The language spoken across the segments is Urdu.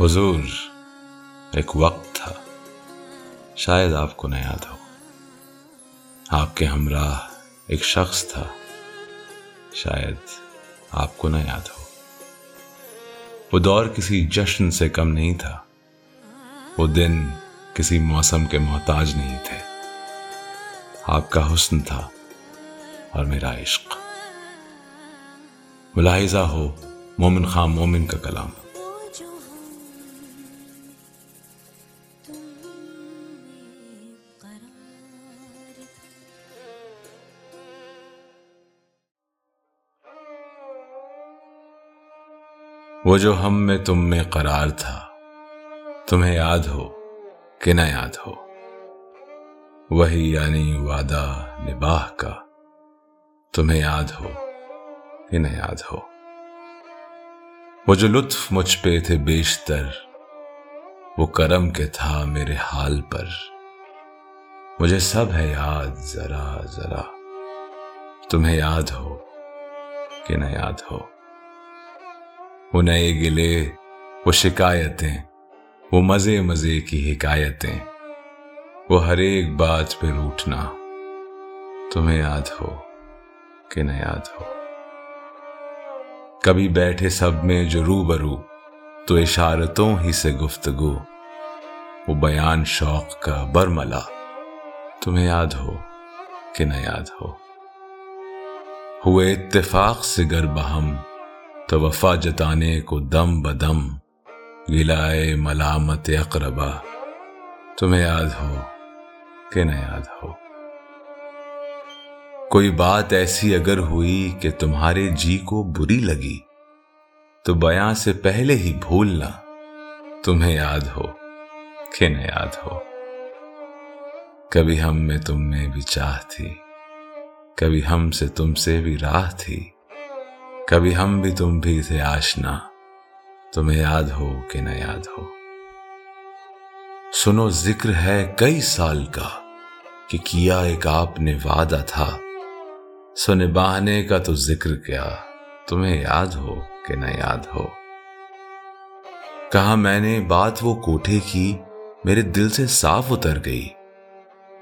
حضور، ایک وقت تھا، شاید آپ کو نہ یاد ہو۔ آپ کے ہمراہ ایک شخص تھا، شاید آپ کو نہ یاد ہو۔ وہ دور کسی جشن سے کم نہیں تھا، وہ دن کسی موسم کے محتاج نہیں تھے۔ آپ کا حسن تھا اور میرا عشق۔ ملاحظہ ہو مومن خان مومن کا کلام۔ وہ جو ہم میں تم میں قرار تھا۔ تمہیں یاد ہو کہ نہ یاد ہو۔ وہی یعنی وعدہ نباہ کا۔ تمہیں یاد ہو کہ نہ یاد ہو۔ وہ جو لطف مجھ پہ تھے بیشتر، وہ کرم کے تھا میرے حال پر۔ مجھے سب ہے یاد، ذرا ذرا۔ تمہیں یاد ہو کہ نہ یاد ہو۔ وہ نئے گلے، وہ شکایتیں، وہ مزے مزے کی حکایتیں۔ وہ ہر ایک بات پہ روٹنا۔ تمہیں یاد ہو کہ نہ یاد ہو۔ کبھی بیٹھے سب میں جو رو برو تو اشارتوں ہی سے گفتگو۔ وہ بیان شوق کا برملا۔ تمہیں یاد ہو کہ نہ یاد ہو۔ ہوئے اتفاق سے گر بہم۔ تو وفا جتانے کو دم بدم گلائے ملامت اقربا۔ تمہیں یاد ہو کہ نہ یاد ہو۔ کوئی بات ایسی اگر ہوئی کہ تمہارے جی کو بری لگی، تو بیاں سے پہلے ہی بھولنا تمہیں یاد ہو کہ نہ یاد ہو۔ کبھی ہم میں تم میں بھی چاہ تھی، کبھی ہم سے تم سے بھی راہ تھی۔ کبھی ہم بھی تم بھی تھے آشنا تمہیں یاد ہو کہ نہ یاد ہو۔ سنو، ذکر ہے کئی سال کا کہ کیا ایک آپ نے وعدہ تھا۔ سن بہانے کا تو ذکر کیا، تمہیں یاد ہو کہ نہ یاد ہو۔ کہا، میں نے بات وہ کوٹھے کی، میرے دل سے صاف اتر گئی۔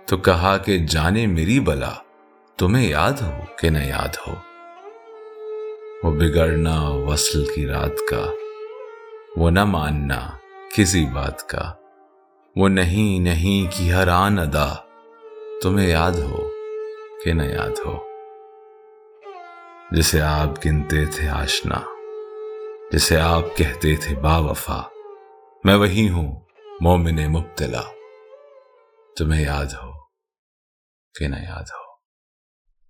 تو کہا کہ جانے میری بلا، تمہیں یاد ہو کہ نہ یاد ہو۔ وہ بگڑنا وصل کی رات کا، وہ نہ ماننا کسی بات کا۔ وہ نہیں نہیں کی ہر آن ادا، تمہیں یاد ہو کہ نہ یاد ہو۔ جسے آپ گنتے تھے آشنا، جسے آپ کہتے تھے با وفا، میں وہی ہوں مومن مبتلا۔ تمہیں یاد ہو کہ نہ یاد ہو۔